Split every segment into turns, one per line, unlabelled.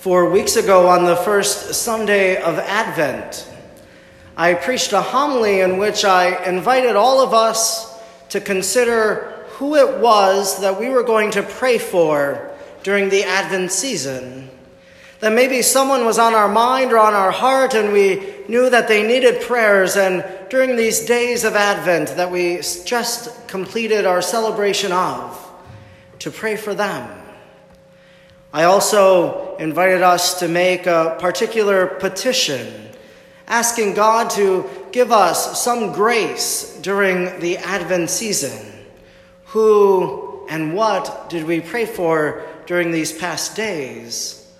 Four weeks ago, on the first Sunday of Advent, I preached a homily in which I invited all of us to consider who it was that we were going to pray for during the Advent season. That maybe someone was on our mind or on our heart, and we knew that they needed prayers, and during these days of Advent that we just completed our celebration of, to pray for them. I also invited us to make a particular petition asking God to give us some grace during the Advent season. Who and what did we pray for during these past days?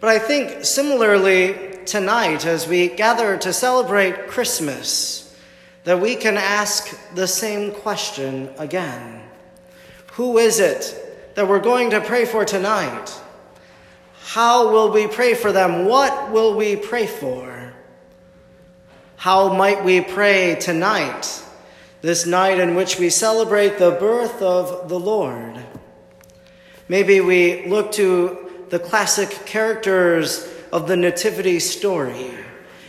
But I think similarly tonight, as we gather to celebrate Christmas, that we can ask the same question again Who is it that we're going to pray for tonight. How will we pray for them? What will we pray for? How might we pray tonight, this night in which we celebrate the birth of the Lord? Maybe we look to the classic characters of the Nativity story,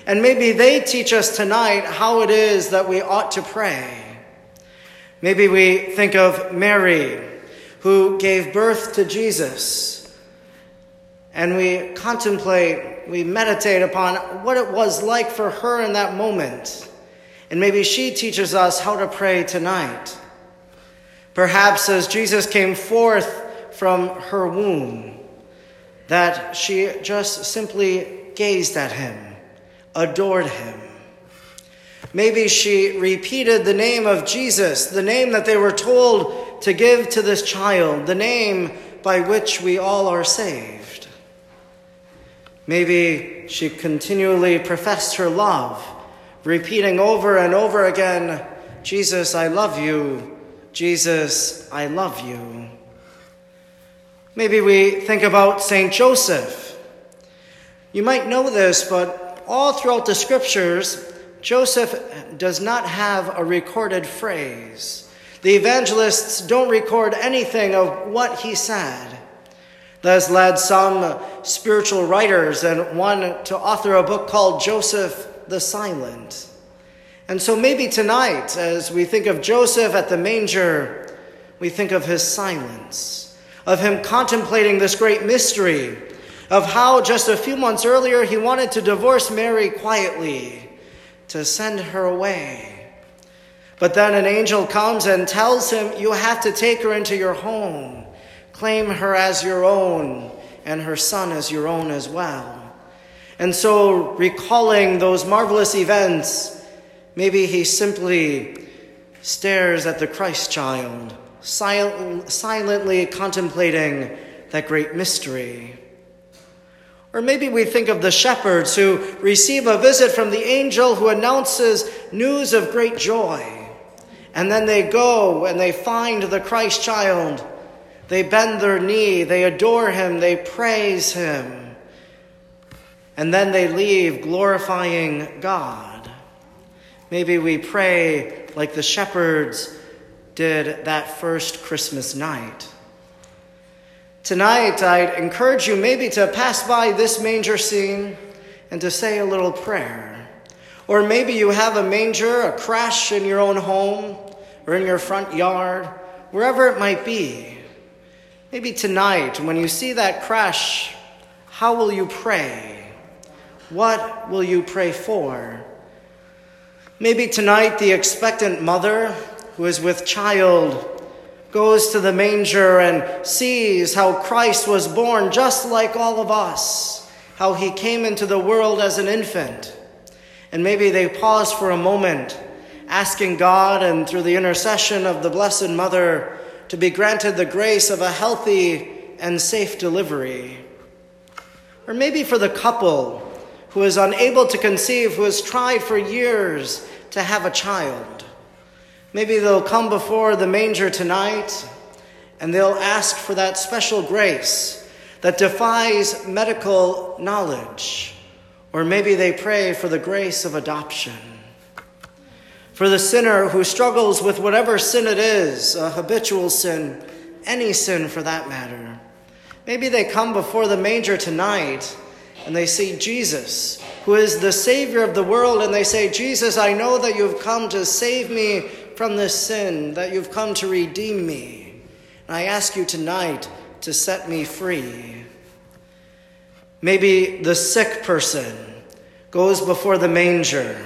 and maybe they teach us tonight how it is that we ought to pray. Maybe we think of Mary who gave birth to Jesus. And we contemplate, we meditate upon what it was like for her in that moment. And maybe she teaches us how to pray tonight. Perhaps as Jesus came forth from her womb, that she just simply gazed at him, adored him. Maybe she repeated the name of Jesus, the name that they were told to give to this child the name by which we all are saved. Maybe she continually professed her love, repeating over and over again, Jesus, I love you. Jesus, I love you. Maybe we think about St. Joseph. You might know this, but all throughout the scriptures, Joseph does not have a recorded phrase. The evangelists don't record anything of what he said. Has led some spiritual writers and one to author a book called Joseph the Silent. And so maybe tonight, as we think of Joseph at the manger, we think of his silence, of him contemplating this great mystery, of how just a few months earlier he wanted to divorce Mary quietly, to send her away. But then an angel comes and tells him, You have to take her into your home, claim her as your own, and her son as your own as well. And so, recalling those marvelous events, maybe he simply stares at the Christ child, silently contemplating that great mystery. Or maybe we think of the shepherds who receive a visit from the angel who announces news of great joy. And then they go and they find the Christ child. They bend their knee, they adore him, they praise him. And then they leave glorifying God. Maybe we pray like the shepherds did that first Christmas night. Tonight, I'd encourage you maybe to pass by this manger scene and to say a little prayer. Or maybe you have a manger, a crèche in your own home or in your front yard, wherever it might be. Maybe tonight, when you see that crèche, how will you pray? What will you pray for? Maybe tonight, the expectant mother who is with child goes to the manger and sees how Christ was born just like all of us, how he came into the world as an infant and maybe they pause for a moment, asking God and through the intercession of the Blessed Mother to be granted the grace of a healthy and safe delivery. Or maybe for the couple who is unable to conceive, who has tried for years to have a child. Maybe they'll come before the manger tonight and they'll ask for that special grace that defies medical knowledge or maybe they pray for the grace of adoption. For the sinner who struggles with whatever sin it is, a habitual sin, any sin for that matter. Maybe they come before the manger tonight and they see Jesus, who is the Savior of the world, and they say, Jesus, I know that you've come to save me from this sin, that you've come to redeem me. And I ask you tonight to set me free. Maybe the sick person goes before the manger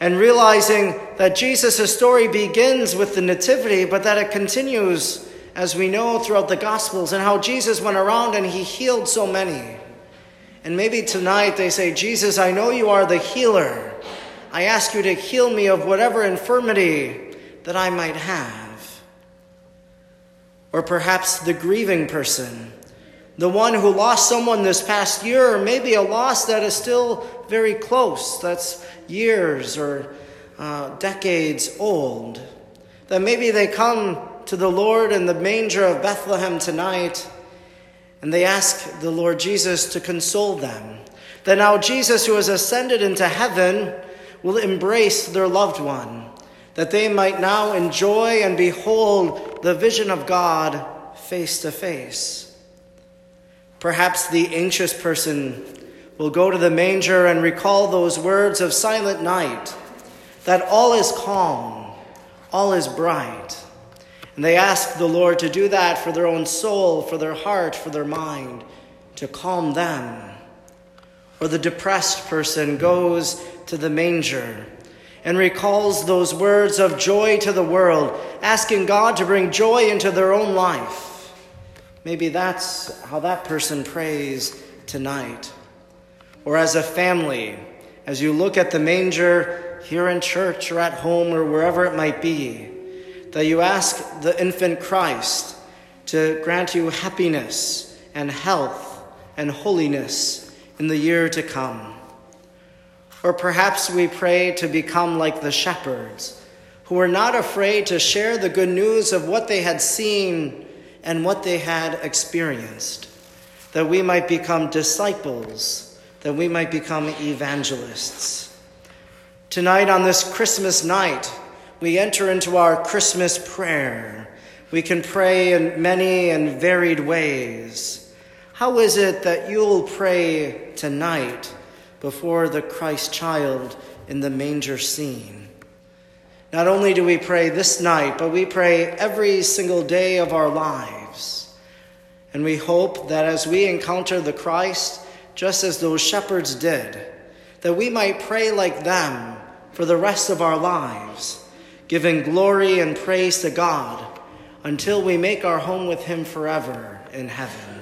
and realizing that Jesus' story begins with the Nativity, but that it continues as we know throughout the Gospels, and how Jesus went around and he healed so many. And maybe tonight they say, Jesus, I know you are the healer. I ask you to heal me of whatever infirmity that I might have. Or perhaps the grieving person, the one who lost someone this past year, or maybe a loss that is still very close, that's years or uh, decades old. That maybe they come to the Lord in the manger of Bethlehem tonight, and they ask the Lord Jesus to console them. That now Jesus, who has ascended into heaven, will embrace their loved one, that they might now enjoy and behold the vision of God face to face. Perhaps the anxious person will go to the manger and recall those words of Silent Night that all is calm, all is bright. And they ask the Lord to do that for their own soul, for their heart, for their mind, to calm them. Or the depressed person goes to the manger and recalls those words of joy to the world, asking God to bring joy into their own life. Maybe that's how that person prays tonight. Or as a family, as you look at the manger here in church or at home or wherever it might be, that you ask the infant Christ to grant you happiness and health and holiness in the year to come. Or perhaps we pray to become like the shepherds, who were not afraid to share the good news of what they had seen and what they had experienced, that we might become disciples, that we might become evangelists. Tonight, on this Christmas night, we enter into our Christmas prayer. We can pray in many and varied ways. How is it that you'll pray tonight before the Christ child in the manger scene? Not only do we pray this night, but we pray every single day of our lives. And we hope that as we encounter the Christ, just as those shepherds did, that we might pray like them for the rest of our lives giving glory and praise to God until we make our home with Him forever in heaven.